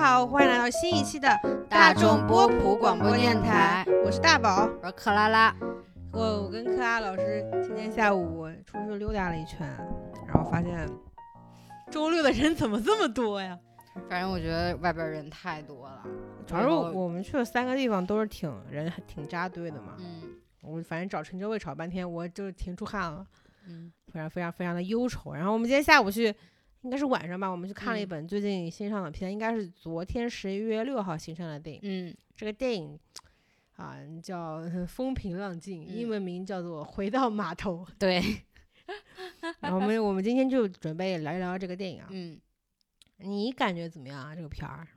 好，欢迎来到新一期的大众波普广播电台，我是大宝，我是克拉拉。我我跟克拉老师今天下午出去溜达了一圈，然后发现周六的人怎么这么多呀？反正我觉得外边人太多了，主要是我们去了三个地方都是挺人挺扎堆的嘛。嗯，我反正找陈哲卫吵半天，我就挺出汗了。嗯，非常非常非常的忧愁。然后我们今天下午去，应该是晚上吧，我们去看了一嗯本最近新上的片，应该是昨天十一月六号新上的电影。嗯这个电影啊叫《风平浪静》，嗯英文名叫做《回到码头》。对，然后我们我们今天就准备聊一聊这个电影啊，嗯，你感觉怎么样啊？这个片儿？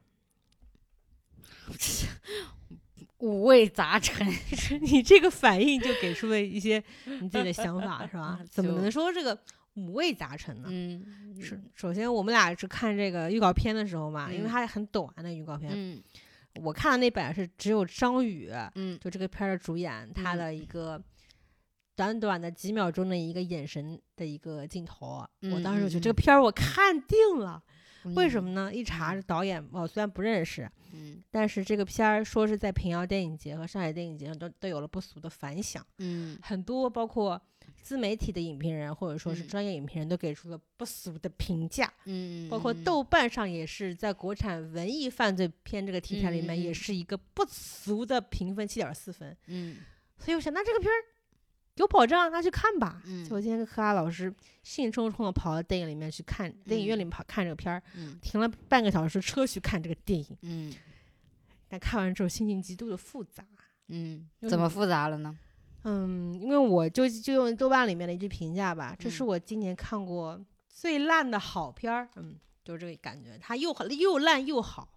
五味杂陈。你这个反应就给出了一些你自己的想法是吧？怎么能说这个五味杂陈呢？嗯，是，首先我们俩是看这个预告片的时候嘛，因为嗯。它很短的预告片，嗯。我看的那版是只有张宇，嗯。就这个片儿的主演，他嗯。的一个短短的几秒钟的一个眼神的一个镜头，我当时就觉得嗯这个片儿我看定了，为什嗯么呢？一查导演，我虽然不认识，嗯。但是这个片儿说是在平遥电影节和上海电影节上都都有了不俗的反响，嗯。很多包括。自媒体的影评人或者说是嗯专业影评人都给出了不俗的评价，嗯，包括豆瓣上也是在国产文艺犯罪片这个题材里面，也是一个不俗的评分，七点四分。嗯所以我想，那这个片儿有保障，那去看吧。嗯就我今天跟柯拉老师兴冲冲的跑到电影里面去看，电影院里面跑看这个片儿，嗯停了半个小时车去看这个电影。嗯但看完之后心情极度的复杂。嗯，嗯怎么复杂了呢？嗯，因为我就就用豆瓣里面的一句评价吧，这是嗯我今年看过最烂的好片儿。嗯，就是这个感觉，它又好又烂又好，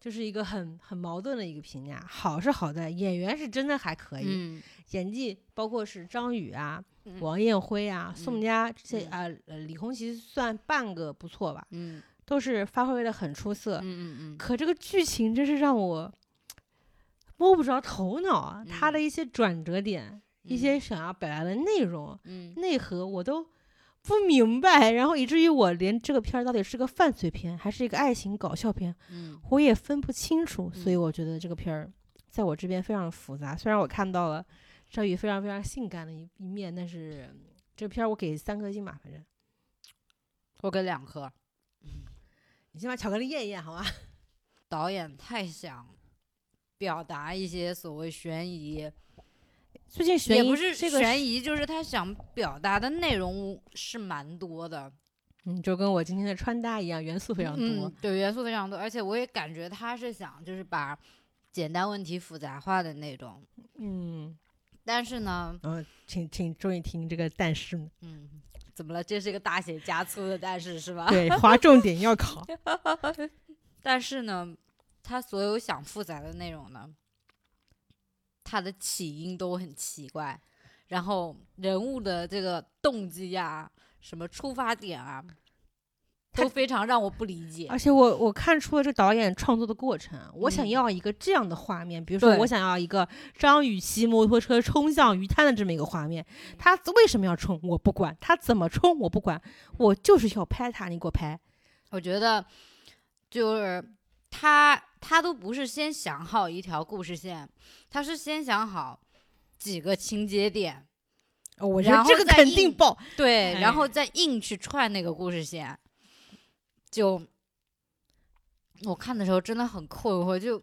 就是一个很很矛盾的一个评价。好是好在演员是真的还可以，嗯演技包括是张宇啊、嗯王艳辉啊、嗯宋佳这些嗯啊、呃李红旗算半个不错吧，嗯都是发挥的很出色。嗯嗯可这个剧情真是让我摸不着头脑啊！他的嗯一些转折点，一些想要表达的内容、嗯内核，我都不明白，然后以至于我连这个片儿到底是个犯罪片还是一个爱情搞笑片，嗯我也分不清楚。所以嗯我觉得这个片儿在我这边非常复杂。虽然我看到了赵宇非常非常性感的一一面，但是嗯这片儿我给三颗星吧，反正我给两颗。你先把巧克力验一咽好吗？导演太想表达一些所谓悬疑，最近悬疑也不是这个悬疑，就是他想表达的内容是蛮多的，嗯，就跟我今天的穿搭一样，元素非常多。嗯，对，元素非常多，而且我也感觉他是想就是把简单问题复杂化的那种，嗯，但是呢，然后请请注意听这个但是，嗯，怎么了？这是一个大写加粗的但是是吧？对，划重点要考。但是呢，他所有想复杂的内容呢，他的起因都很奇怪，然后人物的这个动机呀、什么出发点啊，都非常让我不理解。而且我我看出了这导演创作的过程，我想嗯。要一个这样的画面，比如说我想要一个张宇骑摩托车冲向鱼滩的这么一个画面，他为什么要冲？我不管，他怎么冲我不管，我就是要拍他，你给我拍。我觉得就是他他都不是先想好一条故事线，他是先想好几个情节点，哦我觉然后得这个再硬肯定爆，对，哎然后再硬去串那个故事线，就我看的时候真的很困惑，就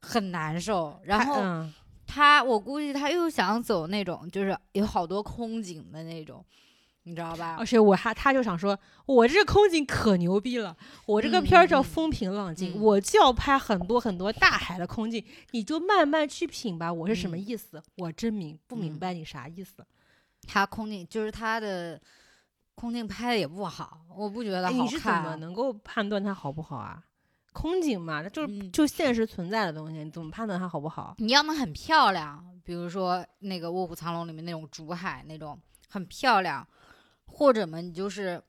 很难受。然后他嗯，他，我估计他又想走那种就是有好多空景的那种，你知道吧而？且我还他就想说，我这个空景可牛逼了，我这个片儿叫风平浪静，嗯我就要拍很多很多大海的空镜，你就慢慢去品吧，我是什么嗯意思？我真明不明嗯白你啥意思。他空镜就是他的空镜拍的也不好，我不觉得你是怎。么能够判断它好不好啊？空景嘛，那就是、嗯就现实存在的东西，你怎么判断它好不好？你要么很漂亮，比如说那个《卧虎藏龙》里面那种竹海那种很漂亮，或者嘛，你就是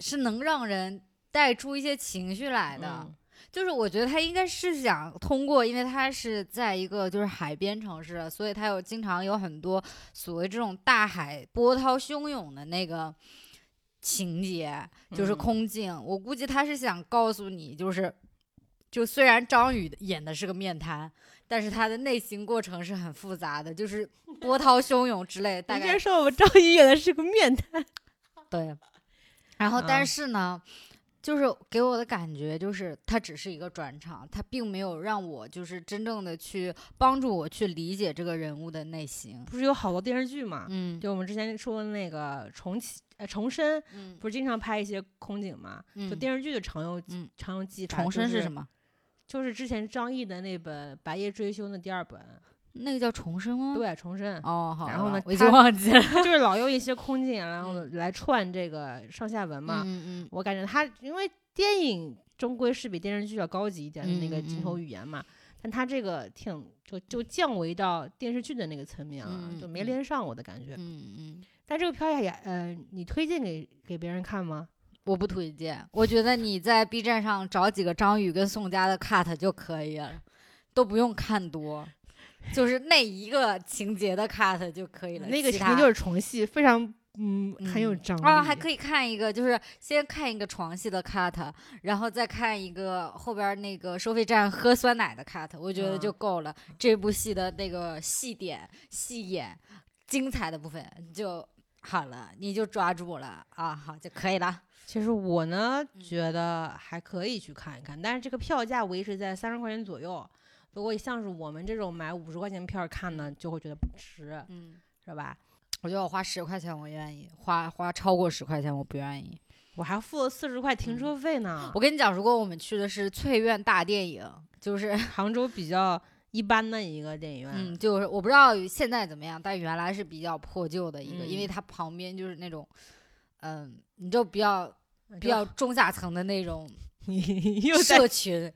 是能让人带出一些情绪来的。嗯就是我觉得他应该是想通过，因为他是在一个就是海边城市，所以他有经常有很多所谓这种大海波涛汹涌的那个情节，就是嗯空镜。我估计他是想告诉你，就是就虽然张宇演的是个面瘫，但是他的内心过程是很复杂的，就是波涛汹涌之类。大概你先说我们赵一演的是个面瘫，对，然后但嗯是呢，就是给我的感觉就是它只是一个转场，它并没有让我就是真正的去帮助我去理解这个人物的内心。不是有好多电视剧嘛？嗯就我们之前说的那个重启呃重生，嗯不是经常拍一些空警嘛？就嗯，电视剧的常用嗯常用技法。重生是什？么？就是之前张译的那本《白夜追凶》的第二本，那个叫重生吗？。对，重生。哦，好然后呢我已他经忘记了。就是老用一些空镜，然后来串这个上下文嘛。嗯嗯我感觉他因为电影终归是比电视剧要高级一点的那个嗯镜头嗯语言嘛，但他这个挺就就降维到电视剧的那个层面了，嗯就没嗯连上我的感觉。嗯嗯，但这个片儿也呃，你推荐给给别人看吗？我不推荐。我觉得你在 B 站上找几个张宇跟宋佳的 cut 就可以了，都不用看多，就是那一个情节的 cut 就可以了。那个情节就是床戏，非常嗯很有嗯张力。啊，还可以看一个，就是先看一个床戏的 cut，然后再看一个后边儿那个收费站喝酸奶的 cut，我觉得就啊够了。这部戏的那个戏点、戏眼、精彩的部分就好了，你就抓住了啊，好就可以了。其实我呢嗯觉得还可以去看一看，但是这个票价维持在三十块钱左右。如果像是我们这种买五十块钱票看呢，就会觉得不值，嗯，是吧？我觉得我花十块钱我愿意，花花超过十块钱我不愿意。我还付了四十块停车费呢。我跟你讲，如果我们去的是翠苑大电影，就是 杭州比较一般的一个电影院，嗯，就是我不知道现在怎么样，但原来是比较破旧的一个，因为嗯它旁边就是那种，嗯，你就比较就比较中下层的那种 你社群？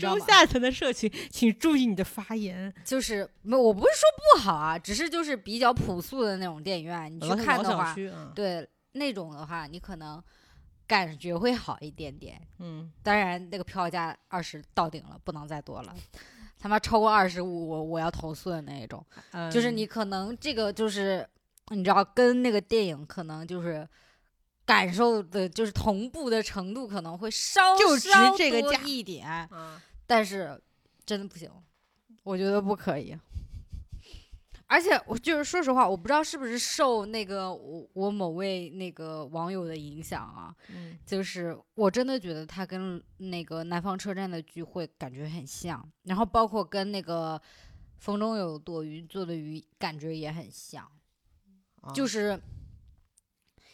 中下层的社群，请注意你的发言。就是没，我不是说不好啊，只是就是比较朴素的那种电影院，你去看的话，啊，对那种的话，你可能感觉会好一点点。嗯，当然，那个票价二十到顶了，不能再多了。他妈超过二十五，我我要投诉的那一种。嗯就是嗯你可能这个就是你知道，跟那个电影可能就是感受的，就是同步的程度可能会稍就值稍多这个价一点，啊，但是真的不行，我觉得不可以。而且我就是说实话，我不知道是不是受那个我我某位那个网友的影响啊，嗯就是我真的觉得他跟那个南方车站的聚会感觉很像，然后包括跟那个风中有朵云做的鱼感觉也很像，啊。就是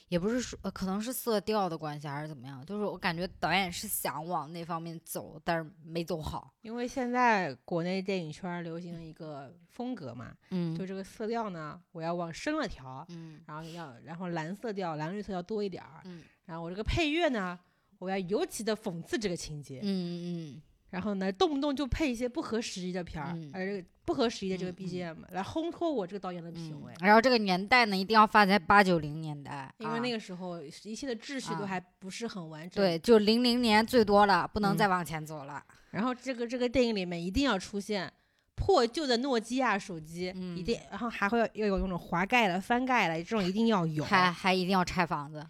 也不是说、呃、可能是色调的关系还是怎么样，就是我感觉导演是想往那方面走，但是没走好。因为现在国内电影圈流行一个风格嘛，嗯。就这个色调呢，我要往深了调，嗯然后要然后蓝色调、蓝绿色要多一点儿，嗯。然后我这个配乐呢，我要尤其的讽刺这个情节，嗯嗯然后呢，动不动就配一些不合时宜的片儿，嗯而这个不合时宜的这个 BGM、来烘托我这个导演的品嗯味。然后这个年代呢，一定要放在八九零年代，因为那个时候一切的秩序都啊还不是很完整，对，就零零年最多了，不能嗯再往前走了。然后这个这个电影里面一定要出现破旧的诺基亚手机，嗯一定，然后还会要有那种滑盖的、翻盖的，这种一定要有，还还一定要拆房子，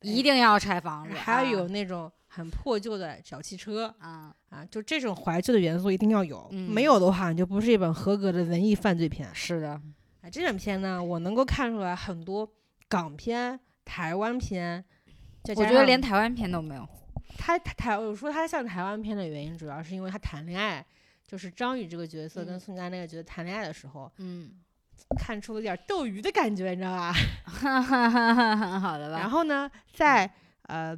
一定要拆房子，还要有啊那种很破旧的小汽车啊，啊，就这种怀旧的元素一定要有，嗯没有的话你就不是一本合格的文艺犯罪片。是的，啊，这种片呢，我能够看出来很多港片、台湾片，我觉得连台湾片都没有。他他台，我说他像台湾片的原因，主要是因为他谈恋爱，就是张宇这个角色跟嗯宋佳那个角色谈恋爱的时候，嗯，看出了点斗鱼的感觉，你知道吧？哈哈哈哈哈，好的吧。然后呢，在呃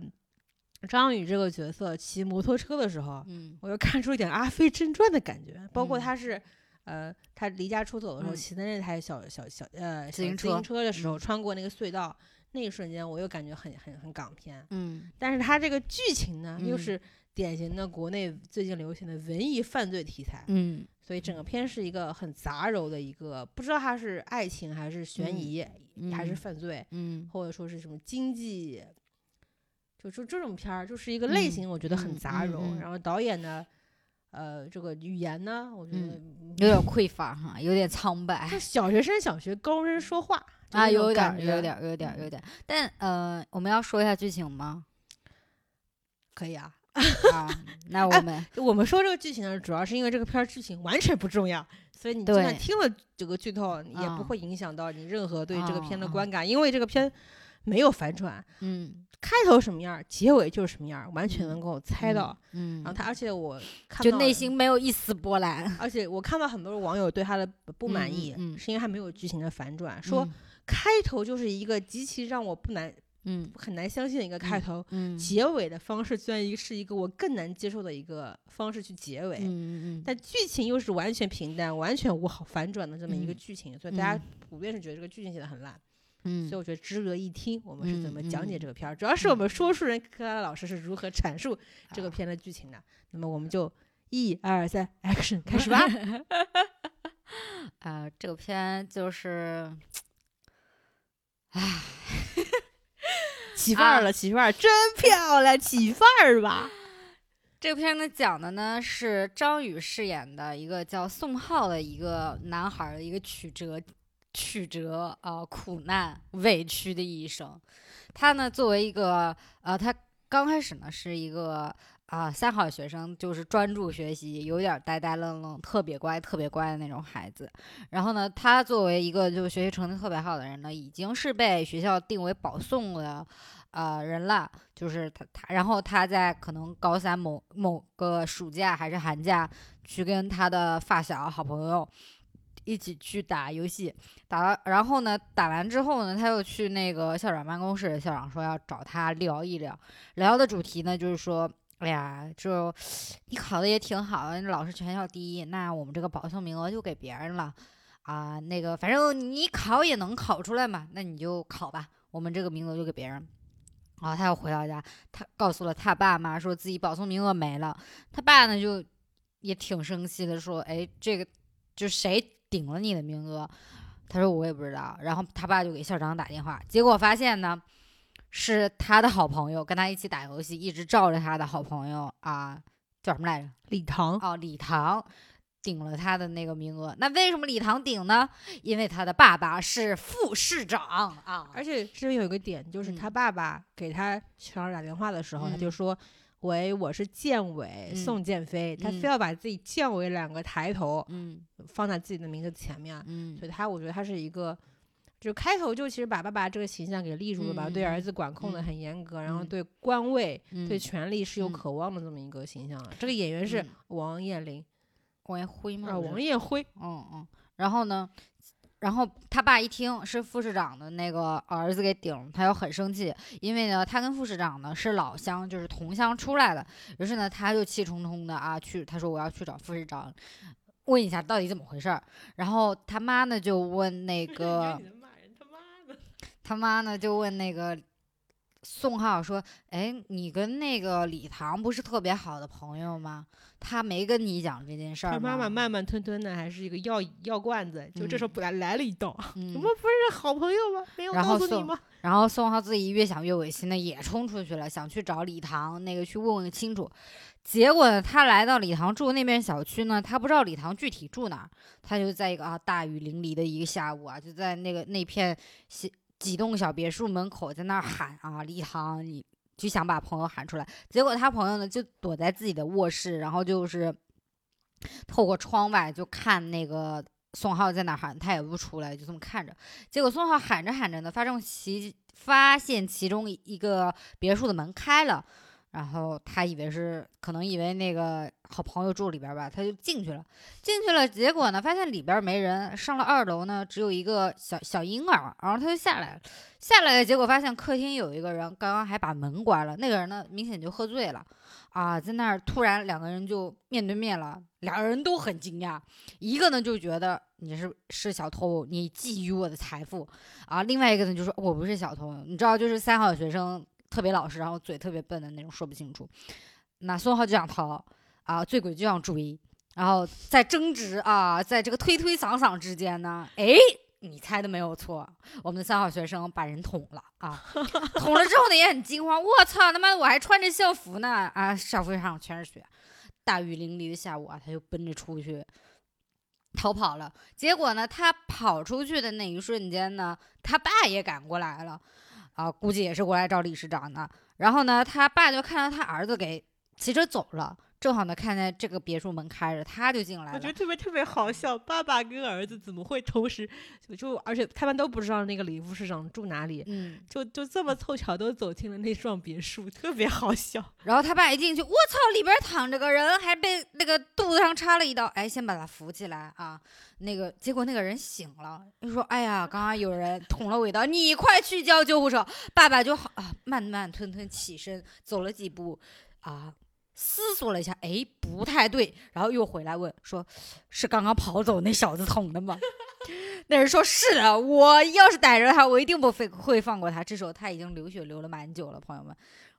张宇这个角色骑摩托车的时候，嗯。我又看出一点《阿飞正传》的感觉，包括嗯。他是。呃，他离家出走的时候，嗯。骑的那台小小小呃自行小自行车车的时候，嗯。穿过那个隧道，那一瞬间我又感觉很很很港片。嗯。但是他这个剧情呢，又嗯。是典型的国内最近流行的文艺犯罪题材，嗯。所以整个片是一个很杂糅的一个，不知道它是爱情还是悬嗯疑、还是嗯犯罪，嗯。或者说是什么经济，就就这种片儿，就是一个类嗯型，我觉得很嗯杂糅。然后导演呢，呃，这个语言呢，我觉得有点匮乏哈，有点苍白。就小学生、想学高中生说话，啊，有有点儿，有点儿，有点儿，有点儿。但呃，我们要说一下剧情吗？可以啊。啊，那我们我们说这个剧情呢，主要是因为这个片儿剧情完全不重要，所以你就算听了这个剧透，也不嗯会影响到你任何对这个片的观感，因为这个片没有反转，嗯开头什么样儿，结尾就是什么样儿，完全嗯能够猜到。嗯，然后他，而且我就内心没有一丝波澜。而且我看到很多网友对他的不满嗯嗯意，嗯是因为他没有剧情的反转，说嗯开头就是一个极其让我不难嗯很难相信的一个开头，嗯结尾的方式居然一是一个我更难接受的一个方式去结尾。嗯嗯但剧情又是完全平淡、完全无好反转的这么一个嗯剧情，所以大家嗯普遍是觉得这个剧情写的很烂。嗯所以我觉得值得一听，我们是怎么嗯讲解嗯这个片儿，主要是我们说书人柯拉老师是如何阐述这个啊片的剧情的。那么我们就一二三，action 开始吧。啊，这个片就是啊 起范儿了，起范儿，真漂亮，起范儿吧。这个片呢讲的呢是张宇饰演的一个叫宋浩的一个男孩儿的一个曲折、曲折啊、苦难、委屈的一生。他呢作为一个呃，他刚开始呢是一个啊、三好学生，就是专注学习，有点呆呆愣愣，特别乖、特别乖的那种孩子。然后呢，他作为一个就学习成绩特别好的人呢，已经是被学校定为保送的呃人了。就是他他，然后他在可能高三某某个暑假还是寒假，去跟他的发小好朋友一起去打游戏，打了，然后呢，打完之后呢，他又去那个校长办公室，校长说要找他聊一聊，聊的主题呢就是说。哎呀，就你考的也挺好，老师全校第一，那我们这个保送名额就给别人了啊。那个反正你考也能考出来嘛，那你就考吧，我们这个名额就给别人。然后他又回到家，他告诉了他爸妈，说自己保送名额没了。他爸呢就也挺生气的，说：“哎，这个就谁顶了你的名额？”他说：“我也不知道。”然后他爸就给校长打电话，结果发现呢，是他的好朋友跟他一起打游戏，一直罩着他的好朋友啊，叫什么来着？李唐，哦，李唐顶了他的那个名额。那为什么李唐顶呢？因为他的爸爸是副市长啊。而且这边有一个点，就是嗯他爸爸给他校长打电话的时候，他就嗯说：“喂，我是建伟，嗯宋建飞。”他嗯非要把自己建伟两个抬头嗯放在自己的名字前面，嗯所以他我觉得他是一个。就开头就其实把爸爸这个形象给立住了吧，嗯对儿子管控的嗯很严格，然后嗯对官位、嗯，对权力是有嗯渴望的这么一个形象了。这个演员是嗯王彦霖，王彦辉吗？啊，王彦辉，嗯嗯，然后呢，然后他爸一听是副市长的那个儿子给顶，他又很生气，因为呢，他跟副市长呢是老乡，就是同乡出来的，于是呢，他就气冲冲的啊去，他说我要去找副市长。问一下到底怎么回事儿，然后他妈呢就问那个他妈呢就问那个宋浩说：“哎，你跟那个李唐不是特别好的朋友吗？他没跟你讲这件事儿他？”妈妈慢慢吞吞的，还是一个药药罐子，就这时候嗯来来了一刀，嗯我们不是好朋友吗？没有然后宋告诉你吗？然后宋浩自己越想越违心的也冲出去了，想去找李唐那个去问问清楚。结果呢，他来到李唐住那边小区呢，他不知道李唐具体住哪儿，他就在一个啊大雨淋漓的一个下午啊，就在那个那片几几栋小别墅门口在那儿喊啊李唐，你就想把朋友喊出来。结果他朋友呢就躲在自己的卧室，然后就是透过窗外就看那个宋浩在那儿喊，他也不出来，就这么看着。结果宋浩喊着喊着呢，发现其发现其中一个别墅的门开了，然后他以为是可能以为那个好朋友住里边吧，他就进去了。进去了，结果呢，发现里边没人。上了二楼呢，只有一个小小婴儿，然后他就下来了。下来了，结果发现客厅有一个人，刚刚还把门关了。那个人呢，明显就喝醉了，啊，在那儿突然两个人就面对面了，两个人都很惊讶。一个呢就觉得你是是小偷，你觊觎我的财富啊；另外一个呢就说我不是小偷，你知道，就是三好学生特别老实，然后嘴特别笨的那种，说不清楚。那宋浩就想逃啊，醉鬼就想追，然后在争执啊，在这个推推搡搡之间呢，哎。你猜的没有错，我们的三好学生把人捅了啊！捅了之后呢，也很惊慌。我操，他妈我还穿着校服呢啊！校服上全是血，大雨淋漓的下午啊，他就奔着出去逃跑了。结果呢，他跑出去的那一瞬间呢，他爸也赶过来了，啊，估计也是过来找理事长的。然后呢，他爸就看到他儿子给骑车走了。正好呢，看见这个别墅门开着，他就进来了。我觉得特别特别好笑，爸爸跟儿子怎么会同时就就，而且他们都不知道那个李副市长住哪里，嗯，就就这么凑巧都走进了那幢别墅，特别好笑。然后他爸一进去，我操，里边躺着个人，还被那个肚子上插了一刀，哎，先把他扶起来啊。那个结果那个人醒了，就说，哎呀，刚刚有人捅了我一刀，你快去叫救护车。爸爸就好啊，慢慢吞吞起身走了几步啊。思索了一下，哎，不太对，然后又回来问，说是刚刚跑走那小子捅的吗？那人说是的，我要是逮着他，我一定不会会放过他。这时候他已经流血流了蛮久了，朋友们，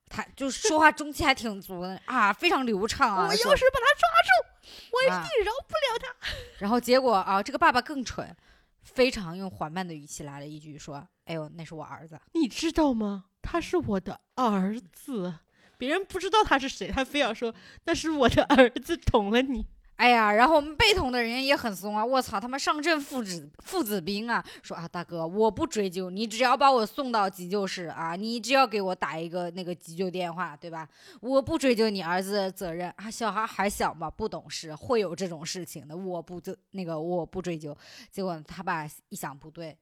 他就说话中气还挺足的啊，非常流畅啊。我要是把他抓住，我一定饶不了他。然后结果啊，这个爸爸更蠢，非常用缓慢的语气来了一句，说：“哎呦，那是我儿子，你知道吗？他是我的儿子。”别人不知道他是谁，他非要说那是我的儿子捅了你。哎呀，然后我们被捅的人也很怂啊！我操，他们上阵父子父子兵啊！说啊，大哥，我不追究，你只要把我送到急救室啊，你只要给我打一个那个急救电话，对吧？我不追究你儿子的责任啊，小孩还小嘛，不懂事，会有这种事情的，我不就那个我不追究。结果他爸一想，不对，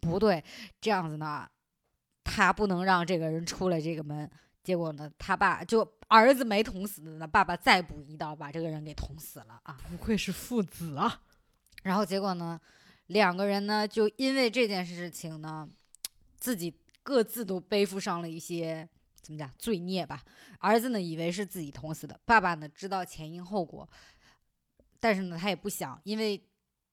不对，这样子呢，他不能让这个人出来这个门。结果呢，他爸就儿子没捅死的呢，爸爸再补一刀把这个人给捅死了啊！不愧是父子啊！然后结果呢，两个人呢就因为这件事情呢，自己各自都背负上了一些怎么讲罪孽吧。儿子呢以为是自己捅死的，爸爸呢知道前因后果，但是呢他也不想，因为。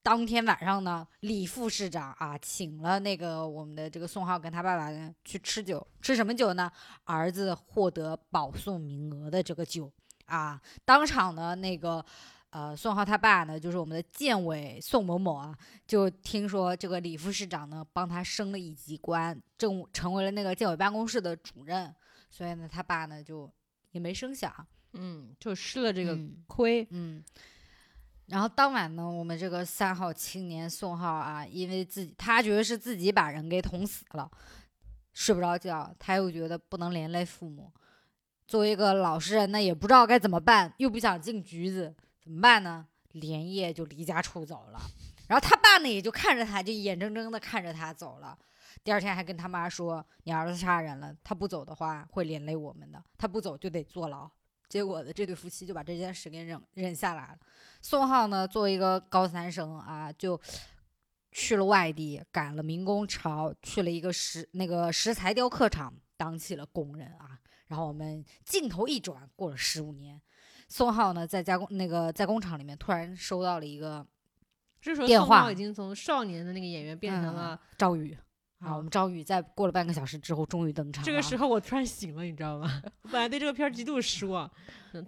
当天晚上呢，李副市长啊，请了那个我们的这个宋浩跟他爸爸呢去吃酒，吃什么酒呢？儿子获得保送名额的这个酒啊，当场呢那个呃宋浩他爸呢，就是我们的建委宋某某啊，就听说这个李副市长呢帮他升了一级官，正成为了那个建委办公室的主任，所以呢他爸呢就也没声响，嗯，就吃了这个亏，嗯。然后当晚呢，我们这个三号青年宋浩啊，因为自己他觉得是自己把人给捅死了，睡不着觉，他又觉得不能连累父母，作为一个老实人呢，也不知道该怎么办，又不想进局子，怎么办呢？连夜就离家出走了。然后他爸呢，也就看着他，就眼睁睁的看着他走了。第二天还跟他妈说：“你儿子杀人了，他不走的话会连累我们的，他不走就得坐牢。”结果呢，这对夫妻就把这件事给忍忍下来了。宋浩呢，作为一个高三生啊，就去了外地，赶了民工潮，去了一个石那个石材雕刻厂当起了工人啊。然后我们镜头一转，过了十五年，宋浩呢在加工那个在工厂里面突然收到了一个电话，已经从少年的那个演员变成了赵宇。啊，我们张宇在过了半个小时之后终于登场。这个时候我突然醒了，你知道吗？我本来对这个片儿极度失望。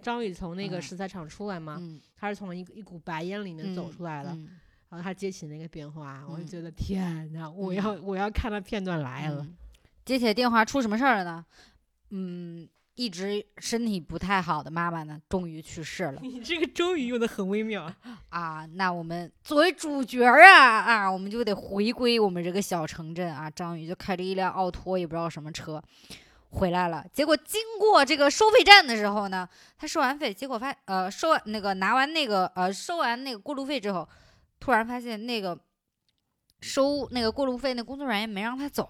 张宇从那个石材厂出来嘛，他是从一一股白烟里面走出来的，然后他接起那个电话，我就觉得天哪，我要我要看到片段来了。接起电话出什么事儿了呢？嗯。一直身体不太好的妈妈呢，终于去世了。你这个“终于”用的很微妙 啊！那我们作为主角啊啊，我们就得回归我们这个小城镇啊。张宇就开着一辆奥拓，也不知道什么车，回来了。结果经过这个收费站的时候呢，他收完费，结果发呃收完那个拿完那个呃收完那个过路费之后，突然发现那个收那个过路费那工作人员没让他走。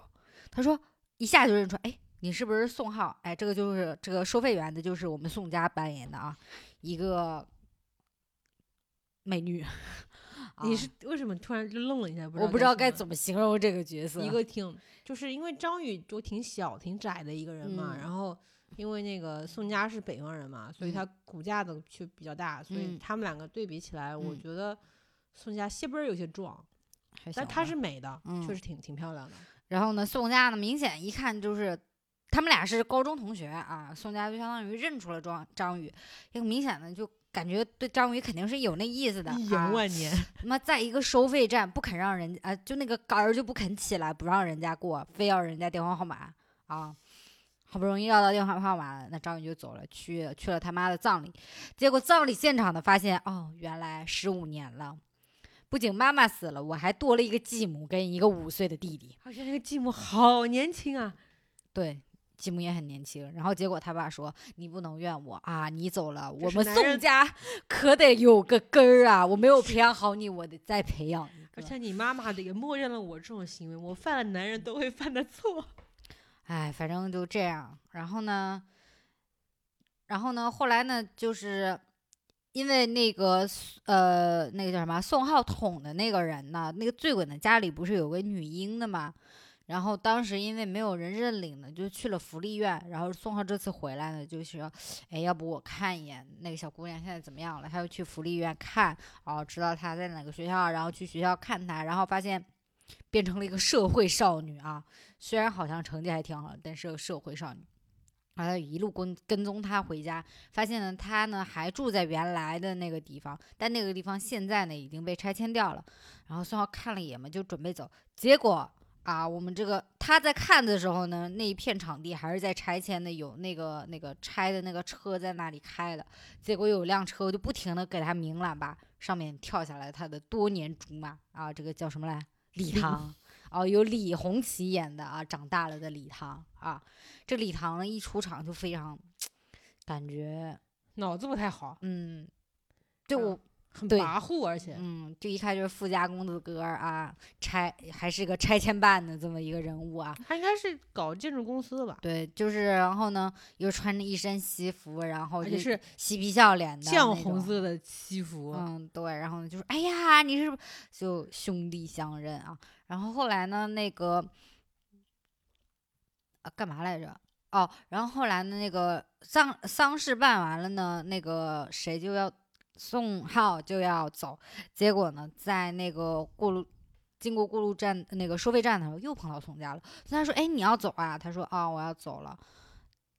他说一下就认出，哎。你是不是宋浩？哎，这个就是这个收费员的，就是我们宋佳扮演的啊，一个美女。你是为什么突然就愣了一下？我不知道该怎么形容这个角色。一个挺，就是因为张宇就挺小、挺窄的一个人嘛，然后因为那个宋佳是北方人嘛，所以他骨架子却比较大，所以他们两个对比起来，我觉得宋佳些儿有些壮，但她是美的，确实挺挺漂亮的。然后呢，宋佳呢，明显一看就是。他们俩是高中同学啊，宋佳就相当于认出了庄张宇，一个明显的就感觉对张宇肯定是有那意思的。一眼万年。那么在一个收费站不肯让人啊，就那个杆儿就不肯起来，不让人家过，非要人家电话号码啊。好不容易要到电话号码了，那张宇就走了，去去了他妈的葬礼。结果葬礼现场呢，发现哦，原来十五年了，不仅妈妈死了，我还多了一个继母跟一个五岁的弟弟。而且那个继母好年轻啊，对，继母也很年轻。然后结果他爸说：“你不能怨我啊，你走了，我们宋家可得有个根儿啊，我没有培养好你，我得再培养一个。而且你妈妈的也默认了我这种行为，我犯了男人都会犯的错。”哎，反正就这样。然后呢，然后呢，后来呢，就是因为那个呃，那个叫什么宋浩捅的那个人呢，那个醉鬼的家里不是有个女婴的嘛？然后当时因为没有人认领呢，就去了福利院。然后宋浩这次回来呢，就是说，哎，要不我看一眼那个小姑娘现在怎么样了？他又去福利院看，哦，知道她在哪个学校，然后去学校看她，然后发现。变成了一个社会少女啊，虽然好像成绩还挺好，但是个社会少女。然后一路跟跟踪她回家，发现呢她呢还住在原来的那个地方，但那个地方现在呢已经被拆迁掉了。然后宋浩看了一眼嘛，就准备走。结果啊，我们这个他在看的时候呢，那一片场地还是在拆迁的，有那个那个拆的那个车在那里开的。结果有辆车就不停的给他鸣喇叭，上面跳下来他的多年竹马啊，这个叫什么来？李唐 哦，有李红旗演的啊，长大了的李唐啊，这李唐呢一出场就非常，感觉脑子不太好，嗯，就很跋扈，而且嗯，就一看就是富家公子哥啊，拆还是个拆迁办的这么一个人物啊，他应该是搞建筑公司的吧？对，就是然后呢又穿着一身西服，然后就是嬉皮笑脸的酱红色的西服，嗯，对，然后呢就是哎呀，你是就兄弟相认啊，然后后来呢那个啊干嘛来着？哦，然后后来呢那个丧丧事办完了呢，那个谁就要。宋浩就要走，结果呢，在那个过路经过过路站那个收费站的时候，又碰到宋佳了。宋佳说：“哎，你要走啊？”他说：“啊，我要走了。”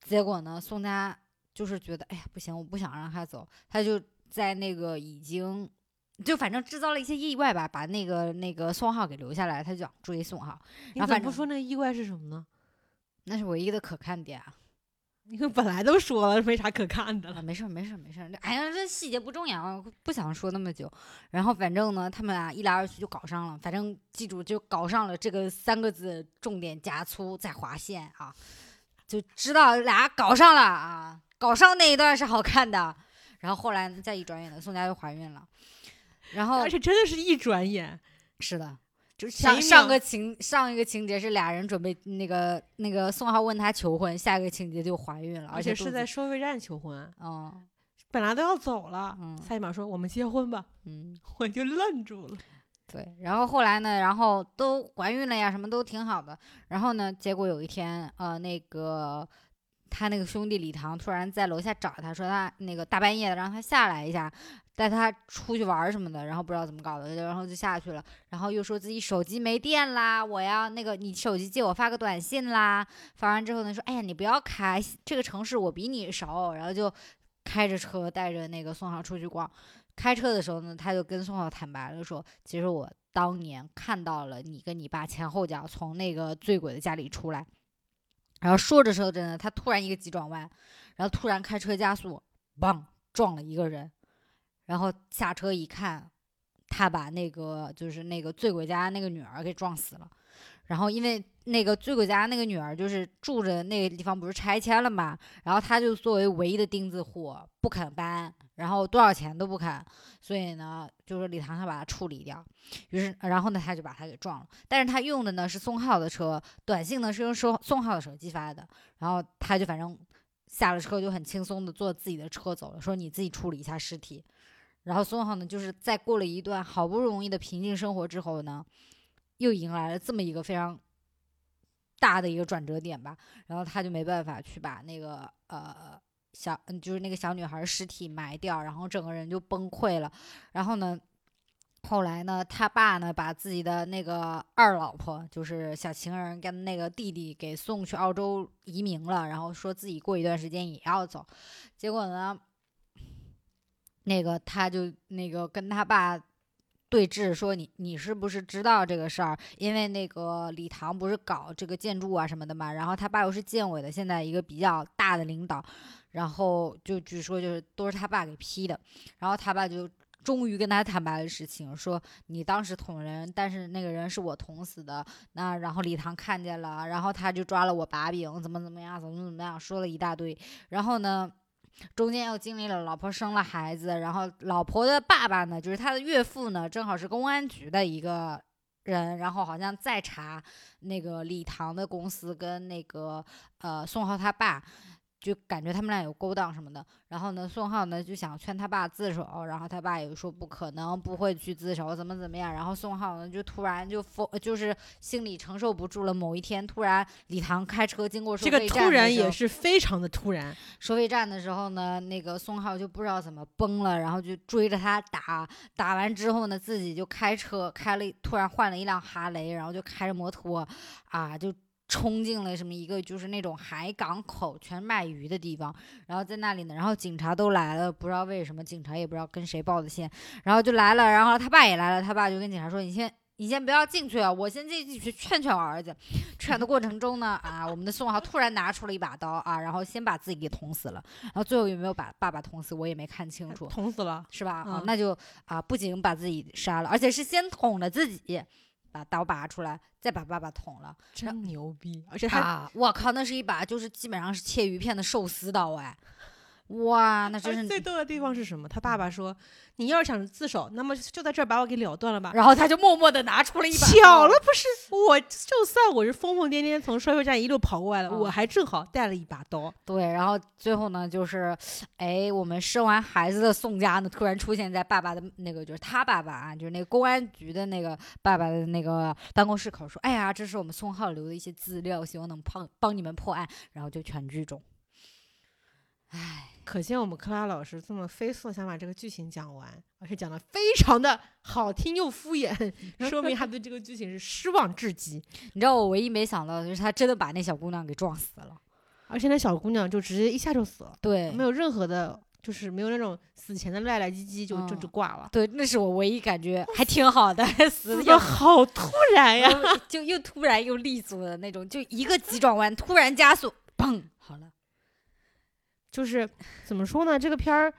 结果呢，宋佳就是觉得：“哎呀，不行，我不想让他走。”他就在那个已经就反正制造了一些意外吧，把那个那个宋浩给留下来，他就想追宋浩。你怎么不说那个意外是什么呢？那是唯一的可看点啊。你看，本来都说了，没啥可看的了。没事儿，没事儿，没事儿。哎呀，这细节不重要，不想说那么久。然后反正呢，他们俩一来二去就搞上了。反正记住，就搞上了这个三个字，重点加粗再划线啊，就知道俩搞上了啊。搞上那一段是好看的。然后后来再一转眼呢，宋佳就怀孕了。然后而且真的是一转眼，是的。上上个情上一个情节是俩人准备那个那个宋浩问他求婚，下一个情节就怀孕了，而且是在收费站求婚。嗯，本来都要走了，下一秒说我们结婚吧。嗯，我就愣住了。对，然后后来呢，然后都怀孕了呀，什么都挺好的。然后呢，结果有一天，呃，那个他那个兄弟李唐突然在楼下找他说他那个大半夜的让他下来一下。带他出去玩什么的，然后不知道怎么搞的，然后就下去了。然后又说自己手机没电啦，我要那个你手机借我发个短信啦。发完之后呢，说哎呀你不要开，这个城市我比你熟。然后就开着车带着那个宋浩出去逛。开车的时候呢，他就跟宋浩坦白了说，其实我当年看到了你跟你爸前后脚从那个醉鬼的家里出来。然后说着说着呢，他突然一个急转弯，然后突然开车加速，嘣撞了一个人。然后下车一看，他把那个就是那个醉鬼家那个女儿给撞死了。然后因为那个醉鬼家那个女儿就是住着那个地方不是拆迁了嘛，然后他就作为唯一的钉子户不肯搬，然后多少钱都不肯，所以呢，就是李唐想把他处理掉。于是，然后呢，他就把他给撞了。但是他用的呢是宋浩的车，短信呢是用宋宋浩的手机发的。然后他就反正下了车就很轻松的坐自己的车走了，说你自己处理一下尸体。然后宋浩呢，就是在过了一段好不容易的平静生活之后呢，又迎来了这么一个非常大的一个转折点吧。然后他就没办法去把那个呃小嗯，就是那个小女孩尸体埋掉，然后整个人就崩溃了。然后呢，后来呢，他爸呢把自己的那个二老婆，就是小情人跟那个弟弟给送去澳洲移民了，然后说自己过一段时间也要走。结果呢？那个他就那个跟他爸对峙，说你你是不是知道这个事儿？因为那个李唐不是搞这个建筑啊什么的嘛，然后他爸又是建委的，现在一个比较大的领导，然后就据说就是都是他爸给批的，然后他爸就终于跟他坦白了事情，说你当时捅人，但是那个人是我捅死的，那然后李唐看见了，然后他就抓了我把柄，怎么怎么样，怎么怎么样，说了一大堆，然后呢？中间又经历了老婆生了孩子，然后老婆的爸爸呢，就是他的岳父呢，正好是公安局的一个人，然后好像在查那个李唐的公司跟那个呃宋浩他爸。就感觉他们俩有勾当什么的，然后呢，宋浩呢就想劝他爸自首，然后他爸也说不可能，不会去自首，怎么怎么样，然后宋浩呢就突然就疯，就是心里承受不住了。某一天突然李唐开车经过收费站，这个突然也是非常的突然。收费站的时候呢，那个宋浩就不知道怎么崩了，然后就追着他打，打完之后呢，自己就开车开了，突然换了一辆哈雷，然后就开着摩托，啊就。冲进了什么一个就是那种海港口全卖鱼的地方，然后在那里呢，然后警察都来了，不知道为什么警察也不知道跟谁报的线，然后就来了，然后他爸也来了，他爸就跟警察说：“你先你先不要进去啊，我先进去劝劝我儿子。”劝的过程中呢，啊，我们的宋浩突然拿出了一把刀啊，然后先把自己给捅死了，然后最后有没有把爸爸捅死，我也没看清楚，捅死了是吧？啊，那就啊，不仅把自己杀了，而且是先捅了自己。把刀拔出来，再把爸爸捅了，真牛逼！而且他，我靠，那是一把就是基本上是切鱼片的寿司刀哎。哇，那真是最逗的地方是什么？他爸爸说：“你要是想自首，那么就在这儿把我给了断了吧。”然后他就默默的拿出了一把。巧了不是？我就算我是疯疯癫癫从收费站一路跑过来的，我还正好带了一把刀。对，然后最后呢，就是，哎，我们生完孩子的宋佳呢，突然出现在爸爸的那个，就是他爸爸啊，就是那个公安局的那个爸爸的那个办公室口，说：“哎呀，这是我们宋浩留的一些资料，希望能帮帮你们破案。”然后就全剧终。唉。可见我们克拉老师这么飞速想把这个剧情讲完，而且讲的非常的好听又敷衍，说明他对这个剧情是失望至极。你知道我唯一没想到的就是他真的把那小姑娘给撞死了，而且那小姑娘就直接一下就死了，对，没有任何的，就是没有那种死前的赖赖唧唧就就就挂了。对，那是我唯一感觉还挺好的，死的好突然呀，就又突然又利索的那种，就一个急转弯，突然加速，砰，好了。就是怎么说呢？这个片儿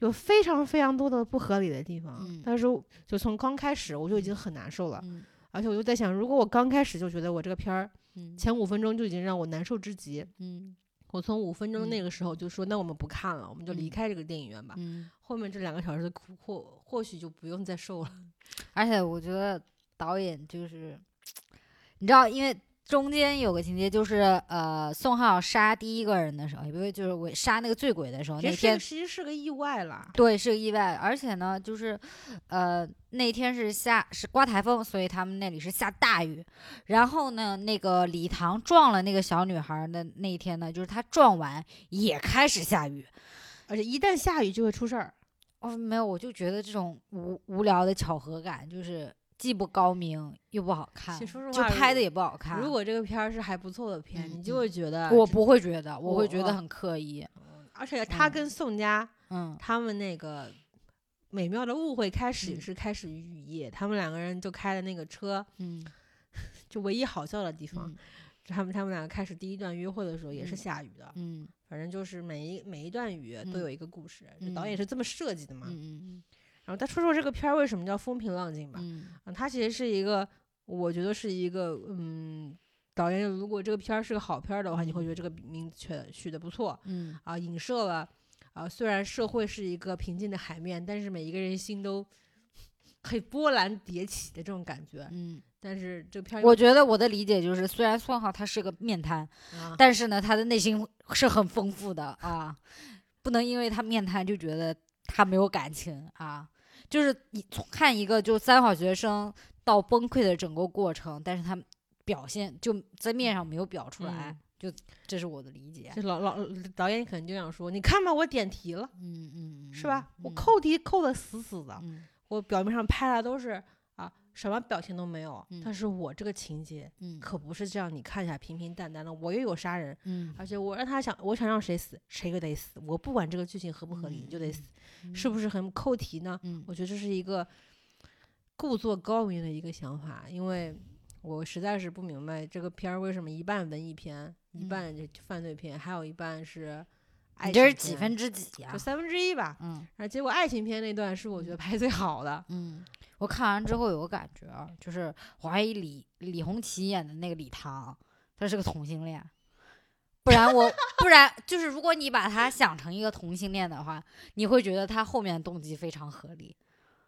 有非常非常多的不合理的地方，但是就从刚开始我就已经很难受了，而且我就在想，如果我刚开始就觉得我这个片儿前五分钟就已经让我难受至极，我从五分钟那个时候就说那我们不看了，我们就离开这个电影院吧，后面这两个小时的苦或或许就不用再受了。而且我觉得导演就是，你知道，因为。中间有个情节，就是呃，宋浩杀第一个人的时候，也不是就是我杀那个醉鬼的时候，那天其实是个意外了。对，是个意外，而且呢，就是呃，那天是下是刮台风，所以他们那里是下大雨。然后呢，那个礼堂撞了那个小女孩的那一天呢，就是他撞完也开始下雨，而且一旦下雨就会出事儿。哦，没有，我就觉得这种无无聊的巧合感就是。既不高明又不好看，就拍的也不好看。如果这个片儿是还不错的片，你就会觉得我不会觉得，我会觉得很刻意。而且他跟宋佳，嗯，他们那个美妙的误会开始是开始于雨夜，他们两个人就开的那个车，嗯，就唯一好笑的地方，他们他们两个开始第一段约会的时候也是下雨的，嗯，反正就是每一每一段雨都有一个故事，导演是这么设计的嘛，嗯嗯。然后再说说这个片儿为什么叫风平浪静吧？嗯，啊，它其实是一个，我觉得是一个，嗯，导演如果这个片儿是个好片儿的话，你会觉得这个名字取取得不错，嗯，啊，影射了，啊，虽然社会是一个平静的海面，但是每一个人心都很波澜迭起的这种感觉，嗯，但是这片儿，我觉得我的理解就是，虽然算浩他是个面瘫，但是呢，他的内心是很丰富的啊，不能因为他面瘫就觉得他没有感情啊。就是你从看一个就三好学生到崩溃的整个过程，但是他表现就在面上没有表出来，就这是我的理解。这老老导演可能就想说，你看吧，我点题了，嗯嗯，是吧？我扣题扣的死死的，我表面上拍的都是啊，什么表情都没有，但是我这个情节，可不是这样，你看一下平平淡淡的，我又有杀人，嗯，而且我让他想，我想让谁死，谁就得死，我不管这个剧情合不合理，你就得死。是不是很扣题呢？我觉得这是一个故作高明的一个想法，因为我实在是不明白这个片儿为什么一半文艺片，一半就犯罪片，还有一半是爱情这是几分之几啊就？三分之一吧。嗯然后结果爱情片那段是我觉得拍最好的。嗯，我看完之后有个感觉啊，就是我怀疑李李红旗演的那个李唐，他是个同性恋。不然我不然就是，如果你把他想成一个同性恋的话，你会觉得他后面动机非常合理。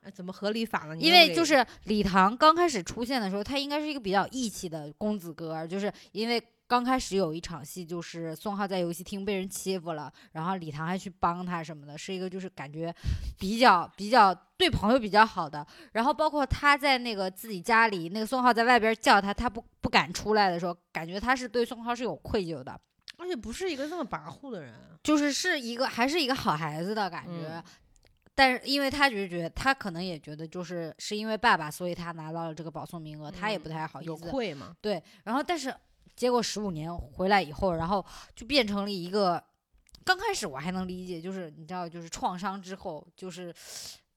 呃怎么合理法呢？你因为就是李唐刚开始出现的时候，他应该是一个比较义气的公子哥儿，就是因为刚开始有一场戏，就是宋浩在游戏厅被人欺负了，然后李唐还去帮他什么的，是一个就是感觉比较比较对朋友比较好的。然后包括他在那个自己家里，那个宋浩在外边叫他，他不不敢出来的时候，感觉他是对宋浩是有愧疚的，而且不是一个那么跋扈的人。就是是一个还是一个好孩子的感觉。嗯但是，因为他就觉得，他可能也觉得，就是是因为爸爸，所以他拿到了这个保送名额，他也不太好意有思。愧嘛？对，然后但是结果十五年回来以后，然后就变成了一个，刚开始我还能理解，就是你知道，就是创伤之后，就是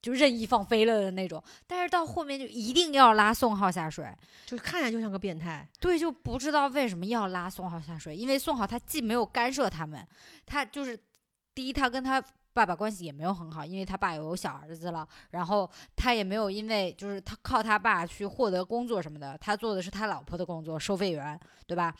就任意放飞了的那种，但是到后面就一定要拉宋浩下水，就看起来就像个变态。对，就不知道为什么要拉宋浩下水，因为宋浩他既没有干涉他们，他就是第一，他跟他爸爸关系也没有很好，因为他爸有小儿子了，然后他也没有因为就是他靠他爸去获得工作什么的，他做的是他老婆的工作，收费员，对吧？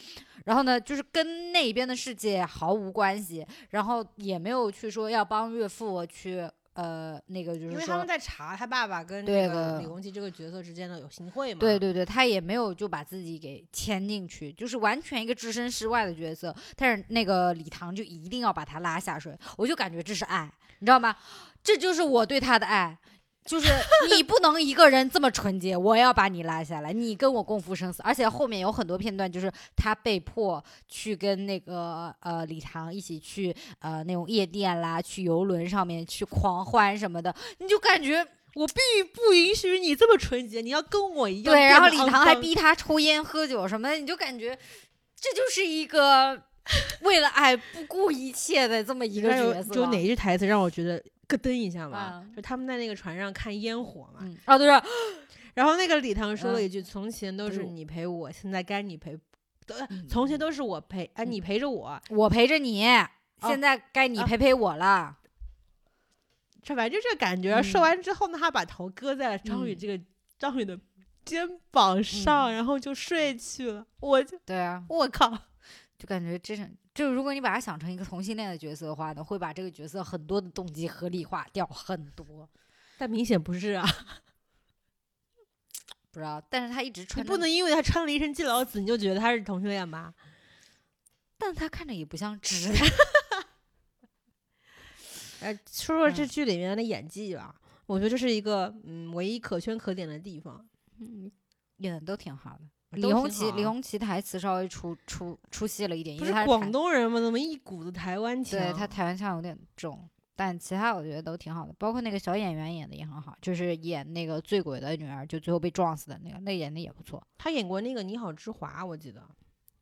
然后呢，就是跟那边的世界毫无关系，然后也没有去说要帮岳父去。呃，那个就是说因为他们，在查他爸爸跟对这个李洪基这个角色之间的有行贿嘛。对对对，他也没有就把自己给牵进去，就是完全一个置身事外的角色。但是那个李唐就一定要把他拉下水，我就感觉这是爱，你知道吗？这就是我对他的爱，就是你不能一个人这么纯洁，我要把你拉下来，你跟我共赴生死。而且后面有很多片段，就是他被迫去跟那个呃李唐一起去呃那种夜店啦，去游轮上面去狂欢什么的，你就感觉。我必不允许你这么纯洁，你要跟我一样。对，然后李唐还。逼他抽烟喝酒什么的，你就感觉这就是一个 为了爱不顾一切的这么一一个角色。就哪一句台词让我觉得咯噔一下嘛？嗯就他们在那个船上看烟火嘛，嗯，哦，对是，然后那个李唐说了嗯一句：“从前都是你陪我，现在该你陪。从前都是我陪，哎，嗯你陪着我。我陪着你，现在该你啊陪陪我了。这反正就这感觉。嗯说完之后呢，他把头搁在了张宇嗯这个张宇的肩膀上，然后就睡去了。我就对啊，我靠，就感觉这是，就如果你把他想成一个同性恋的角色的话呢，会把这个角色很多的动机合理化掉很多。但明显不是啊！不知道，但是他一直穿你，不能，因为他穿了一身金老子，你就觉得他是同性恋吧？但他看着也不像直的。哎，说说这嗯剧里面的演技吧，我觉得这是一个嗯唯一可圈可点的地方。嗯，演的都挺好的。都李红旗，李红旗台词稍微出出出戏了一点，因不是广为他台东人嘛？怎么一股子台湾腔？对他台湾腔有点重，但其他我觉得都挺好的，包括那个小演员演的也很好，就是演那个醉鬼的女儿，就最后被撞死的那个，那演的也不错，他演过那个《你好，之华》，我记得，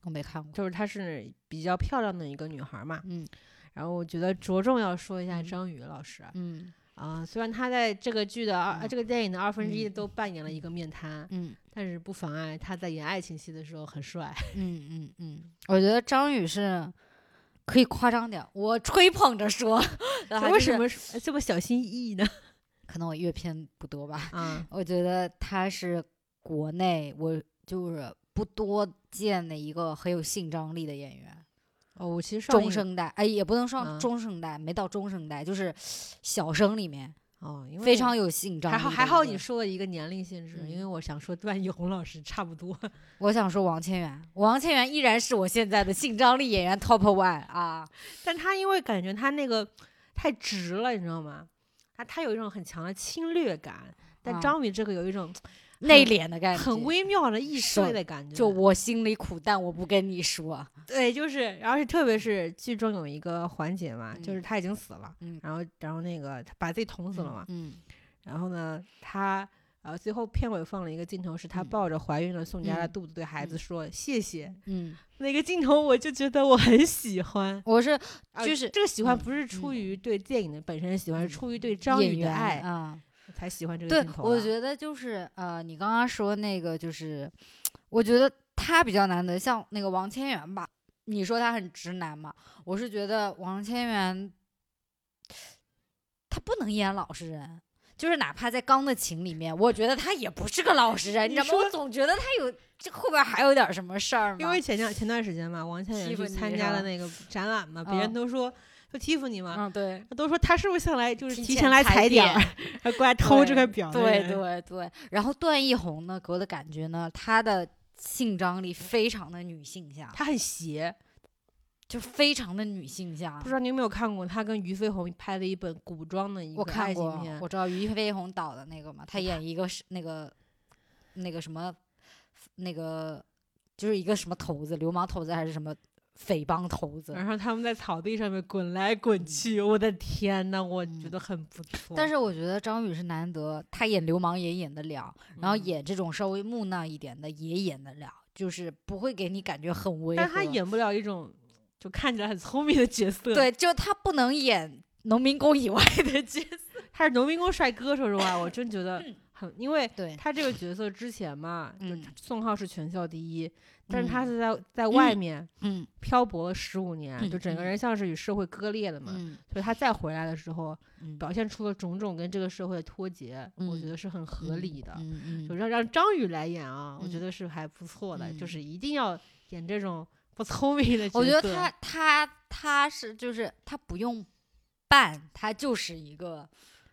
我没看过。就是她是比较漂亮的一个女孩嘛。嗯然后我觉得着重要说一下嗯张宇老师嗯啊、虽然他在这个剧的二、嗯这个电影的二分之一嗯都扮演了一个面瘫，嗯但是不妨碍他在演爱情戏的时候很帅。嗯嗯 嗯，我觉得张宇是可以夸张点，我吹捧着说，然后就是为什么这么小心翼翼呢？可能我阅片不多吧，嗯，我觉得他是国内我就是不多见的一个很有性张力的演员。哦，我其实上中生代，哎，也不能说嗯中生代，没到中生代，就是小生里面哦，因为非常有性张力还好。还好你说了一个年龄限制，嗯因为我想说段奕宏老师差不多。我想说王千源，王千源依然是我现在的性张力演员 top one 啊。但他因为感觉他那个太直了，你知道吗？他他有一种很强的侵略感，但啊张宇这个有一种内敛的感觉，很微妙的易是碎的感觉。就我心里苦，但我不跟你说。对，就是，然后是特别是剧中有一个环节嘛，就是嗯他已经死了，嗯然后然后那个他把自己捅死了嘛，嗯然后呢，他呃最后片尾放了一个镜头，是他嗯抱着怀孕的宋佳的嗯肚子对孩子嗯说谢谢，嗯，那个镜头我就觉得我很喜欢。我是啊就是这个喜欢嗯不是出嗯于对电影的本身喜欢，是嗯出于对张演员宇的爱。啊，才喜欢这个对镜，头。我觉得就是呃，你刚刚说那个就是，我觉得他比较难得，像那个王千源吧，你说他很直男嘛，我是觉得王千源他不能演老实人。就是哪怕在《钢的琴》里面，我觉得他也不是个老实人，你你知道吗？我总觉得他有这后边还有点什么事儿嘛。因为前段前段时间嘛，王千源参加了那个展览嘛，别人嗯都说就欺负你嘛，嗯，对，都说他是不是向来就是提前来踩点儿，还过来偷这块表对对对，然后段奕宏呢，给我的感觉呢，他的性张力非常的女性向，他很邪。就非常的女性向。不知道你有没有看过他跟俞飞鸿拍的一本古装的一我个爱看过情片，，我知道俞飞鸿导的那个嘛，他演一个是那个那个什么那个就是一个什么头子，流氓头子还是什么匪帮头子。然后他们在草地上面滚来滚去，我的天呐，我觉嗯得很不错。但是我觉得张宇是难得，他演流氓也演得了，然后嗯演这种稍微木讷一点的也演得了，就是不会给你感觉很违和。但他演不了一种就看起来很聪明的角色。，对，就他不能演农民工以外的角色。他是农民工帅哥，说实话，我真觉得很，因为，他这个角色之前嘛，宋浩是全校第一，但是他嗯是在在外面嗯漂泊了十五年，嗯就整个嗯人像是与社会割裂的嘛。嗯所以他再回来的时候，嗯表现出了种种跟这个社会的脱节，我觉嗯得是很合理的。就让让张宇来演啊，我觉嗯得是还不错的，嗯就是一定要演这种不聪明的。我觉得他他他是就是他不用扮，他就是一个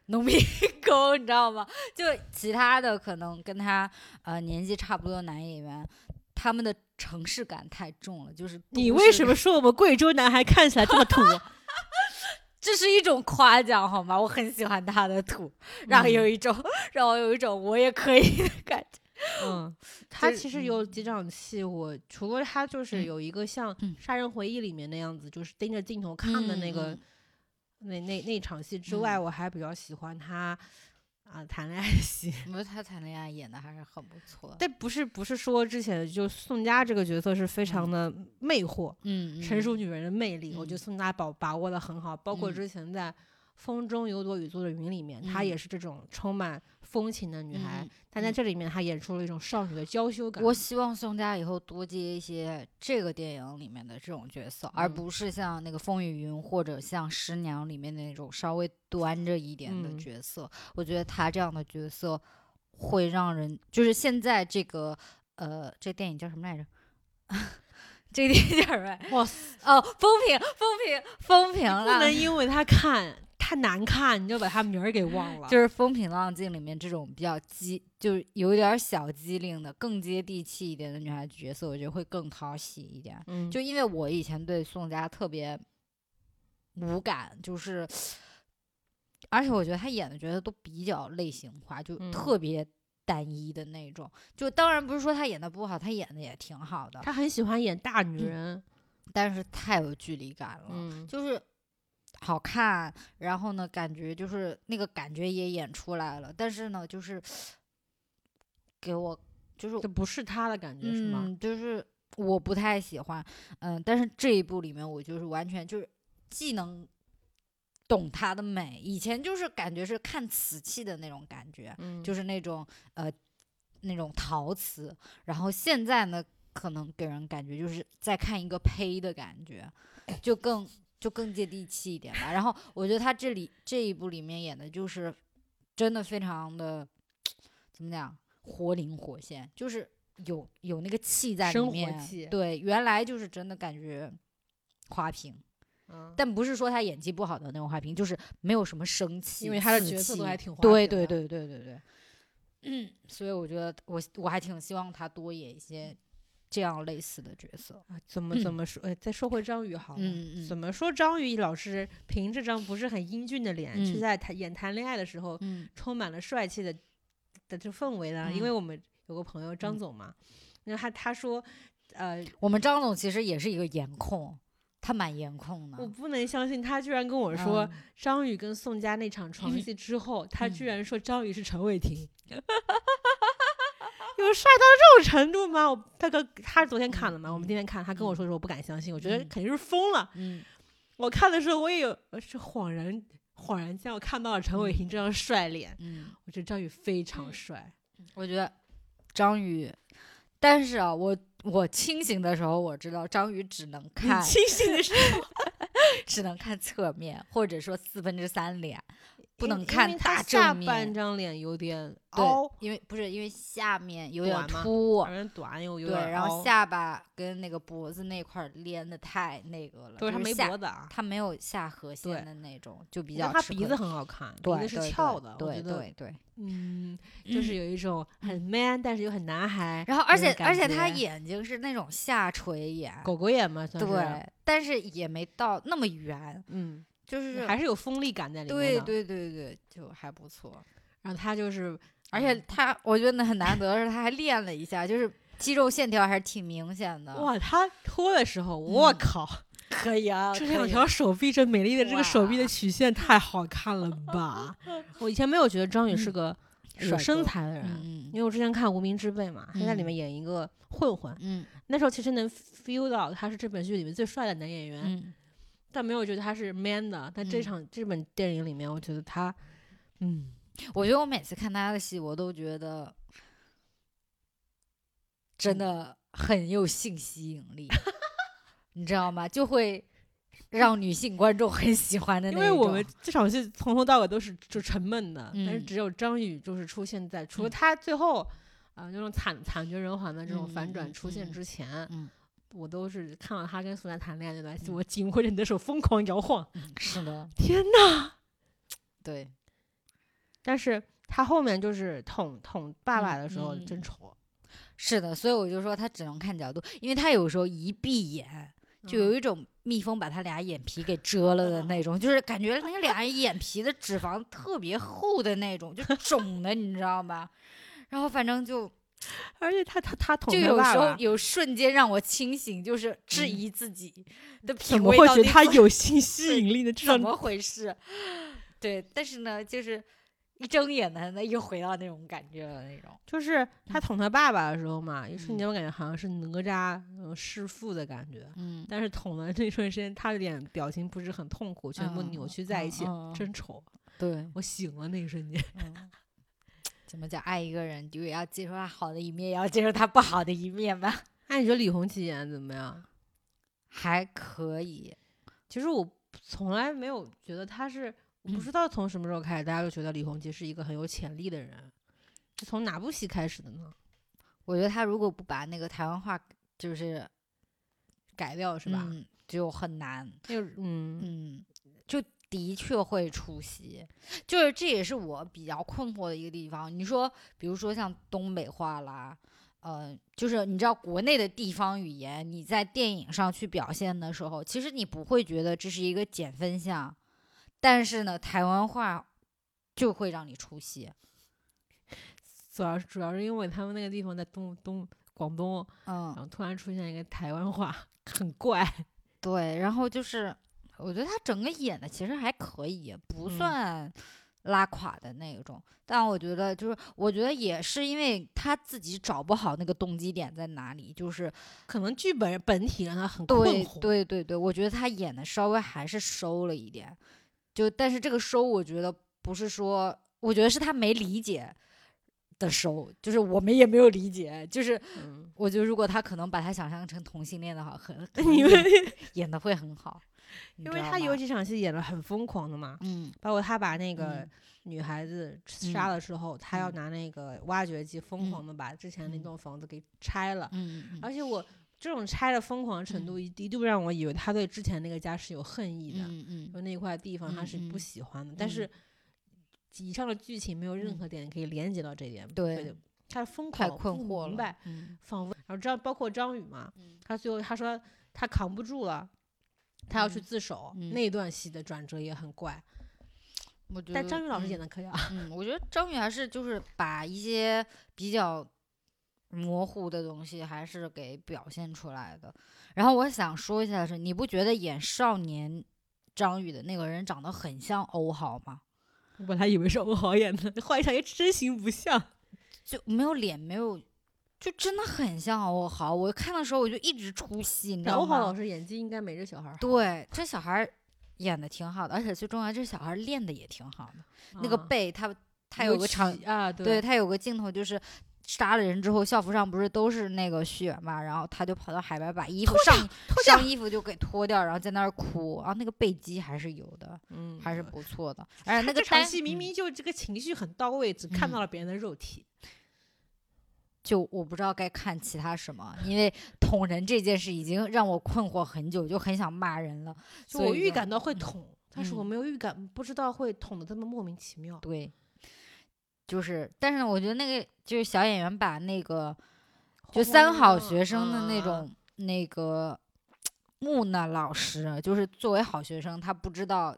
农民 工，你知道吗？就其他的可能跟他呃年纪差不多的男演员，他们的城市感太重了，就是你为什么说我们贵州男孩看起来这么土？这是一种夸奖好吗？我很喜欢他的土，让嗯有一种、让我有一种我也可以的感觉。嗯，他其实有几场戏，我除了他就是嗯有一个像嗯《杀人回忆》里面那样子，就是盯着镜头看的那个、嗯那那那场戏之外，嗯我还比较喜欢他啊谈恋爱戏。我觉得他谈恋爱演的还是很不错。但不是不是说之前就宋佳这个角色是非常的魅惑，嗯，成熟女人的魅力，我觉得嗯宋佳把把握的很好。包括嗯之前在《风中有朵雨做的云》里面，她嗯也是这种充满风情的女孩，嗯但在嗯这里面她演出了一种少女的娇羞感。我希望宋佳以后多接一些这个电影里面的这种角色，而嗯不是像那个《风雨云》或者像《师娘》里面那种稍微端着一点的嗯角色。我觉得她这样的角色会让人，就是现在这个呃，这电影叫什么来着？这个电影叫什么？哇塞，哦，风评，风评，风评不能因为她看太难看，你就把她名儿给忘了。就是《风平浪静》里面这种比较机，就是有点小机灵的、更接地气一点的女孩子角色，我觉得会更讨喜一点。嗯，就因为我以前对宋佳特别无感，就是，而且我觉得她演的角色都比较类型化，就嗯特别单一的那种。就当然不是说她演的不好，她演的也挺好的，她很喜欢演大女人。但是太有距离感了。嗯，就是好看，然后呢，感觉就是那个感觉也演出来了，但是呢，就是给我就是这不是他的感觉是吗？嗯，就是我不太喜欢，嗯，但是这一部里面我就是完全就是既能懂她的美，以前就是感觉是看瓷器的那种感觉，嗯，就是那种呃那种陶瓷，然后现在呢，可能给人感觉就是在看一个胚的感觉，就更就更接地气一点吧。然后我觉得他这里这一部里面演的就是真的非常的怎么讲，活灵活现，就是有有那个气在里面。对，原来就是真的感觉花瓶。嗯但不是说他演技不好的那种花瓶，就是没有什么生气，因为他的刺角色都激还挺花对对对对对对，嗯，所以我觉得我我还挺希望他多演一些这样类似的角色。啊怎么怎么说？哎，再说回张宇好了。嗯嗯怎么说？张宇老师凭这张不是很英俊的脸，去嗯在谈演谈恋爱的时候，嗯充满了帅气的的这氛围呢？因为我们有个朋友张嗯总嘛，那他他说，呃，我们张总其实也是一个颜控，他蛮颜控的。我不能相信他居然跟我说，嗯张宇跟宋佳那场床戏之后，他居嗯然说张宇是陈伟霆。有帅到这种程度吗？我他跟他昨天看了嘛，我们今天看，他跟我说的时候，我不敢相信，我觉得嗯肯定是疯了。嗯我看的时候，我也有呃是恍然恍然间我看到了陈伟霆这张帅脸，嗯，我觉得张宇非常帅。我觉得张宇，但是啊，我我清醒的时候，我知道张宇只能看清醒的时候 只能看侧面，或者说四分之三脸。不能看因为他大下正面，半张脸有点凹，，因为不是因为下面有点短嘛凸有，点短又有对，点凹然后下巴跟那个脖子那块儿连的太那个了，对他没脖子啊，他没有下颌线的那种，就比较他鼻子很好看，鼻子是翘的，对对对。嗯，就是有一种 很 man，但是又很男孩。然后而且而且他眼睛是那种下垂眼，狗狗眼嘛，对，但是也没到那么圆，嗯，就是还是有锋利感在里面的。对对对对，就还不错。然后他就是，而且他，我觉得很难得的是他还练了一下，就是肌肉线条还是挺明显的。哇，他脱的时候，我嗯靠，可以啊，这两条手臂，这美丽的这个手臂的曲线太好看了吧！我以前没有觉得张宇是个有身材的人，嗯因为我之前看《无名之辈》嘛，他在里嗯面演一个混混，嗯那时候其实能 feel 到他是这本剧里面最帅的男演员，嗯但没有觉得他是 man 的。但这嗯场、这本电影里面，我觉得他，嗯，我觉得我每次看他的戏，我都觉得真的很有性吸引力，你知道吗？就会让女性观众很喜欢的那种。因为我们这场戏从头到尾都是就沉闷的，但是嗯只有张宇就是出现在除了嗯他最后啊、呃、那种惨惨绝人寰的这种反转出现嗯之前，嗯我都是看到他跟苏珊谈恋爱那段戏，我紧握着你的手疯狂摇晃，嗯是的，天呐！对，但是他后面就是捅捅爸爸嗯的时候嗯真丑，是的，所以我就说他只能看角度，因为他有时候一闭眼。就有嗯一种蜜蜂把他俩眼皮给遮了的那种，就是感觉那俩眼皮的脂肪特别厚的那种，就肿的，你知道吧？然后反正就而且他他他捅就有时候有瞬间让我清醒，就是质疑自己的怎品么会觉得味到底怎他有性吸引力的这种怎么 回事？对，但是呢，就是一睁眼呢，那又回到那种感觉了，那种。就是他捅他爸爸的时候嘛，一瞬嗯间我感觉好像是哪吒嗯弑父的感觉，嗯，但是捅的那瞬间，他的脸表情不是很痛苦，全部扭嗯曲在一起，真丑。对，我醒了那一瞬间，嗯，怎么讲？爱一个人，就也要接受他好的一面，也要接受他不好的一面吧。那，你觉得李红旗演的怎么样？还可以，其实我从来没有觉得他是，我不嗯知道从什么时候开始，大家都觉得李红旗是一个很有潜力的人，是从哪部戏开始的呢？我觉得他如果不把那个台湾话就是改掉是吧？嗯，就很难。就嗯嗯，就的确会出戏，就是这也是我比较困惑的一个地方。你说，比如说像东北话啦，呃，就是你知道国内的地方语言，你在电影上去表现的时候，其实你不会觉得这是一个减分项，但是呢，台湾话就会让你出戏。主要主要是因为他们那个地方在东东广东，嗯然嗯，后突然出现一个台湾话，很怪。对，然后就是我觉得他整个演的其实还可以，不嗯算拉垮的那种。但我觉得就是，我觉得也是因为他自己找不好那个动机点在哪里，就是可能剧本本体让他很困对惑。对对对，我觉得他演的稍微还是收了一点，就但是这个收，我觉得不是说，我觉得是他没理解。的收就是我们也没有理解，就是嗯，我觉得如果他可能把他想象成同性恋的话，很 因为 演的会很好，你因为他有几场戏演的很疯狂的嘛，嗯包括他把那个嗯女孩子杀了之后，他要嗯拿那个挖掘机疯狂的把之前那嗯栋房子给拆了，嗯嗯而且我这种拆的疯狂程度一一度让我以为他对之前那个家是有恨意的，嗯嗯就那块地方他是不喜欢的，但是以上的剧情没有任嗯何点可以连接到这点，对他疯狂不困惑了明白，，嗯仿佛然后张包括张宇嘛，嗯他最后他说他扛不住了。他要去嗯自首，嗯那段戏的转折也很怪，我觉得但张宇老师演的，的可以啊。嗯，我觉得张宇还是就是把一些比较模糊的东西还是给表现出来的。然后我想说一下的是，你不觉得演少年张宇的那个人长得很像欧豪吗？我本来以为是欧豪演的，换一场也真形不像。就没有脸，没有，就真的很像欧豪。我看的时候我就一直出戏，你知道欧豪老师演技应该没这小孩儿好。对，这小孩儿演的挺好的，而且最重要，这小孩练的也挺好的。那个啊背，他他有个场，啊，对他有个镜头就是。杀了人之后，校服上不是都是那个血嘛？然后他就跑到海边，把衣服上上衣服就给脱掉，然后在那儿哭。然后那个背肌还是有的，嗯，还是不错的。而且那个这场戏明明就这个情绪很到位，只看到了别人的肉体。就我不知道该看其他什么，因为捅人这件事已经让我困惑很久，就很想骂人了。就我预感到会嗯捅，但是我嗯没有预感，不知道会捅的这么莫名其妙。对，就是，但是我觉得那个就是小演员把那个就三好学生的那啊种、那个 木讷老师，就是作为好学生，他不知道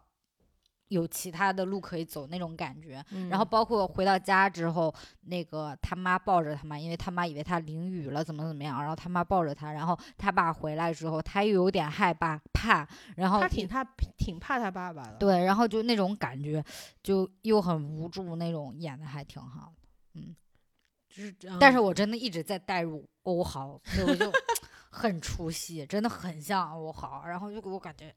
有其他的路可以走那种感觉。然后嗯包括回到家之后，那个他妈抱着他妈，因为他妈以为他淋雨了，怎么怎么样，然后他妈抱着他，然后他爸回来之后，他又有点害怕怕，然后他挺他挺怕他爸爸的。对，然后就那种感觉，就又很无助那种，演的还挺好的。就是这样。但是我真的一直在带入欧豪，所以我就 很出戏，真的很像欧豪，然后就给我感觉，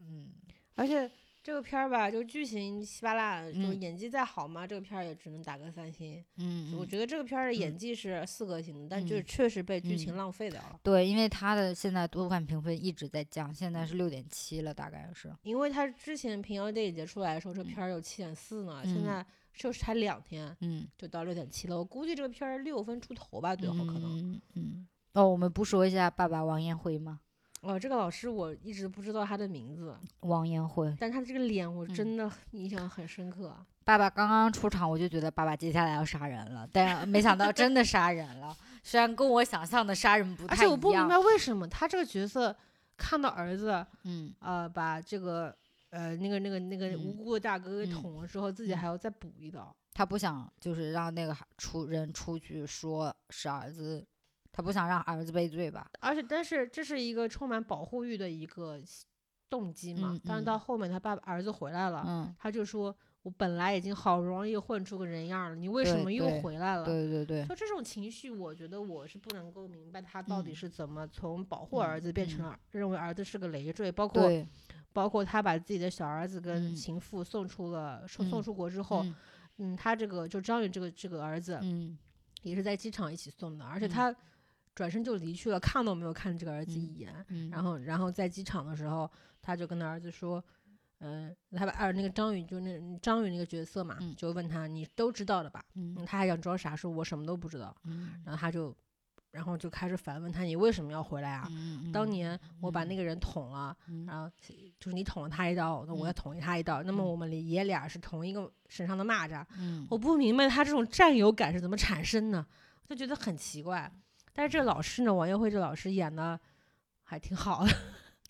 嗯，而且这个片儿吧，就剧情稀巴烂，就嗯演技再好嘛，这个片儿也只能打个三星。嗯，我嗯觉得这个片儿的演嗯技是四颗星的，但就是嗯确实被剧情嗯浪费掉了。对，因为他的现在豆瓣评分一直在降，现在是六点七了，大概是。因为他之前平遥电影节出来的时候，这嗯片儿有七点四呢，现嗯在就是才两天嗯，就到六点七了。我估计这个片儿六分出头吧，最后可能。嗯嗯。哦，我们不说一下爸爸王彦辉吗？哦，这个老师我一直不知道他的名字，王彦辉，但他这个脸我嗯真的印象很深刻啊。爸爸刚刚出场，我就觉得爸爸接下来要杀人了，但没想到真的杀人了。虽然跟我想象的杀人不而太一样且我不明白为什么他这个角色看到儿子嗯，呃把这个呃那个那个那个无嗯辜的大哥给嗯捅了之后，自己嗯还要再补一刀。他不想就是让那个出人出去说是儿子，他不想让儿子背罪吧？而且，但是这是一个充满保护欲的一个动机嘛。嗯但是嗯到后面他爸爸儿子回来了，嗯，他就说：“我本来已经好不容易混出个人样了，你为什么又回来了？”对对对，就这种情绪，我觉得我是不能够明白他到底嗯是怎么从保护嗯儿子变成嗯了认为儿子是个累赘，包括，包括他把自己的小儿子跟嗯情妇送出了送出国之后，嗯嗯，他这个就张宇这个这个儿子嗯也是在机场一起送的，而且嗯他转身就离去了，看都没有看这个儿子一眼。嗯，然后，然后在机场的时候，他就跟他儿子说，嗯、他把二那个张宇就那张宇那个角色嘛，嗯就问他你都知道的吧？他还想装傻，说我什么都不知道。嗯然后他就，然后就开始反问他，你为什么要回来啊？嗯当年我把那个人捅了，嗯然后就是你捅了他一刀，那我要嗯捅他一刀，那么嗯我们爷俩是同一个身上的蚂蚱。嗯我不明白他这种占有感是怎么产生的，就觉得很奇怪。但是这个老师呢，王彦辉这老师演的还挺好的。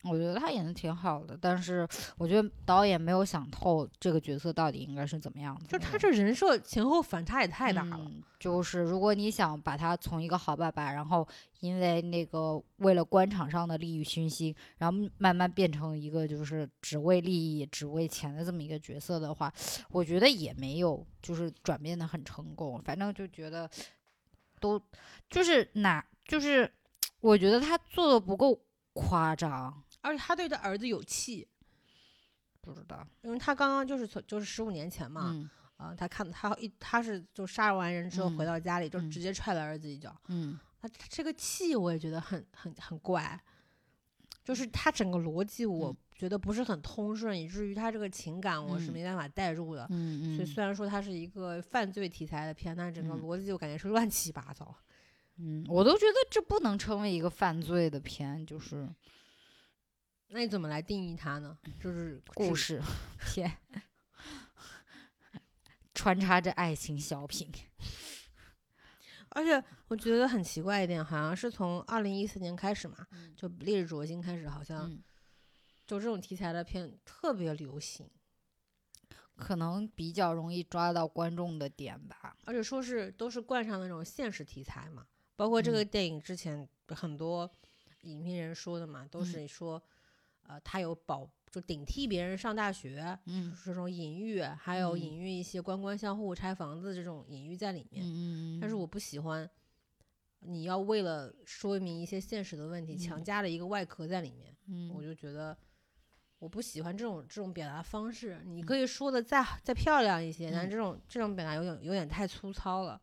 我觉得他演的挺好的，但是我觉得导演没有想透这个角色到底应该是怎么样的。就他这人设前后反差也太大了。嗯就是如果你想把他从一个好爸爸，然后因为那个为了官场上的利益熏心，然后慢慢变成一个就是只为利益、只为钱的这么一个角色的话，我觉得也没有就是转变的很成功。反正就觉得都就是哪就是我觉得他做的不够夸张，而且他对他儿子有气，不知道，因为他刚刚就是从就是十五年前嘛，嗯啊、他看他一他是就杀完人之后回嗯到家里，就嗯直接踹了儿子一脚。嗯。他这个气我也觉得很很很怪，就是他整个逻辑我嗯觉得不是很通顺，以至于他这个情感我是嗯没办法代入的。嗯嗯所以虽然说它是一个犯罪题材的片，但整个嗯逻辑我感觉是乱七八糟。嗯，我都觉得这不能称为一个犯罪的片，就是那你怎么来定义它呢？就是故事 片，穿插着爱情小品。而且我觉得很奇怪一点，好像是从二零一四年开始嘛，就《烈日灼心》开始，好像嗯，就这种题材的片特别流行，可能比较容易抓到观众的点吧。而且说是都是冠上那种现实题材嘛。包括这个电影之前很多影评人说的嘛，都嗯。是说，呃，他有保就顶替别人上大学，嗯。这种隐喻，还有嗯。隐喻一些官官相护、拆房子这种隐喻在里面。嗯。但是我。不喜欢你要为了说明一些现实的问题，强嗯加了一个外壳在里面，嗯。我就觉得我不喜欢这种这种表达方式。你可以说的再再漂亮一些，但这种这种表达有点有点太粗糙了。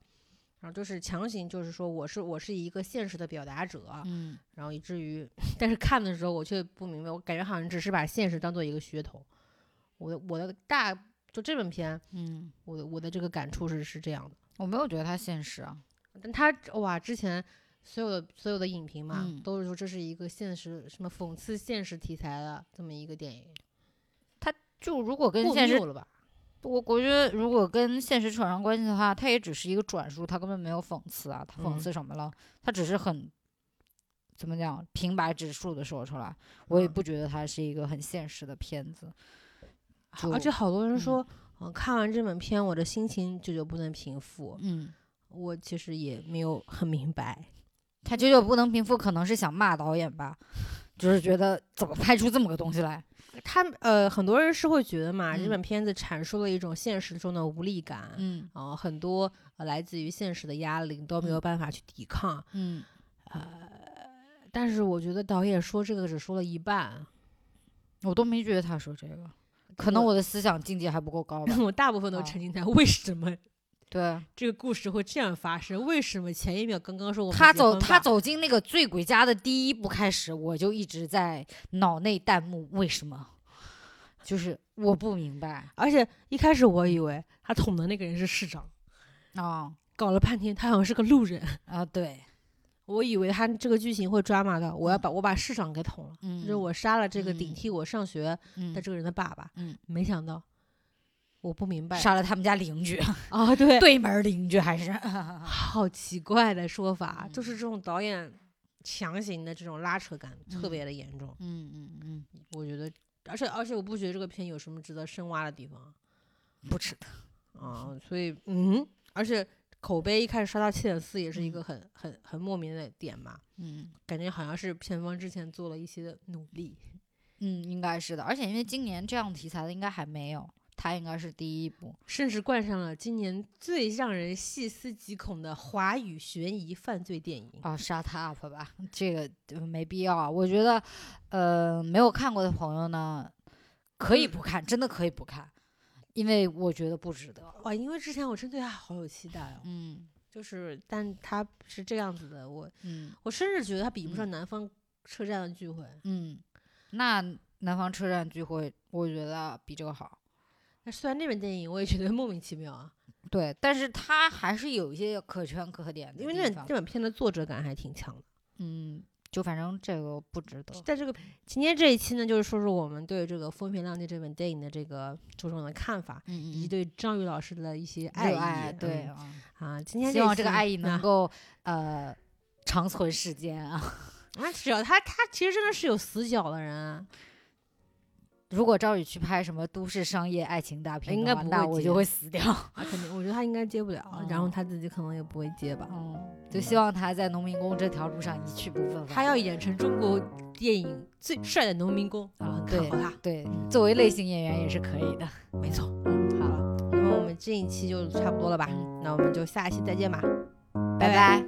然后就是强行就是说我是我是一个现实的表达者，嗯，然后以至于，但是看的时候我却不明白，我感觉好像只是把现实当做一个噱头。我的我的大就这本片，嗯，我的我的这个感触是是这样的。我没有觉得它现实啊，但它哇之前所有的所有的影评嘛，嗯都是说这是一个现实什么讽刺现实题材的这么一个电影，就如果跟现实了吧？我我觉得，如果跟现实扯上关系的话，它也只是一个转述，它根本没有讽刺啊，它讽嗯刺什么了？它只是很怎么讲平白直述的说出来，我也嗯不觉得它是一个很现实的片子。好而且好多人说，嗯、看完这本片我的心情久久不能平复。嗯，我其实也没有很明白，他久久不能平复，可能是想骂导演吧，就是觉得怎么拍出这么个东西来？他呃很多人是会觉得嘛，嗯这本片子阐述了一种现实中的无力感，嗯啊、很多呃来自于现实的压力都没有嗯办法去抵抗。嗯，呃但是我觉得导演说这个只说了一半，我都没觉得他说这个，可能我我的思想境界还不够高吧。我大部分都哦沉浸在为什么对这个故事会这样发生？为什么前一秒刚刚说我们他走他走进那个醉鬼家的第一步开始，我就一直在脑内弹幕为什么？就是我不明白而且一开始我以为他捅的那个人是市长，啊搞了半天他好像是个路人，啊对，我以为他这个剧情会抓马的我要把我把市长给捅了，嗯，就是我杀了这个嗯顶替我上学嗯的这个人的爸爸，嗯没想到我不明白杀了他们家邻居，啊，对，对门邻居还是。好奇怪的说法，嗯就是这种导演强行的这种拉扯感特别的严重，嗯嗯嗯，我觉得，而且而且我不觉得这个片有什么值得深挖的地方不值得。啊，所以嗯，而且口碑一开始刷到七点四也是一嗯。个很很很莫名的点嘛，嗯。感觉好像是片方之前做了一些的努力，嗯，应该是的，而且因为今年这样题材的应该还没有，他应该是第一部。甚至冠上了今年最让人细思极恐的华语悬疑犯罪电影。啊，shut up 吧，这个就没必要啊。我觉得，呃，没有看过的朋友呢，可以不看，真的可以不看，因为我觉得不值得。哇，因为之前我真对他好有期待哦，嗯就是但他是这样子的，我嗯我甚至觉得他比不上嗯南方车站的聚会。嗯，那南方车站聚会，我觉得比这个好。那虽然那本电影我也觉得莫名其妙啊，对，但是他还是有一些可圈可点的因为那本这本片的作者感还挺强的。嗯，就反正这个不值得。在这个今天这一期呢，就是说说我们对这个《风平浪静》这本电影的这个种种的看法，嗯以及嗯对张宇老师的一些嗯，爱意。爱对嗯啊，啊，今天希望这个爱意能啊够呃长存世间啊。啊，只要他他其实真的是有死角的人啊，如果赵宇去拍什么都市商业爱情大片应该不会那我就会死掉。啊肯定我觉得他应该接不了，然后哦他自己可能也不会接吧。嗯，就希望他在农民工这条路上一去不复返。他要演成中国电影最帅的农民工，我很看对好他。对，作为类型演员也是可以的。没错，嗯，好了，那么我们这一期就差不多了吧？嗯那我们就下一期再见吧，拜拜拜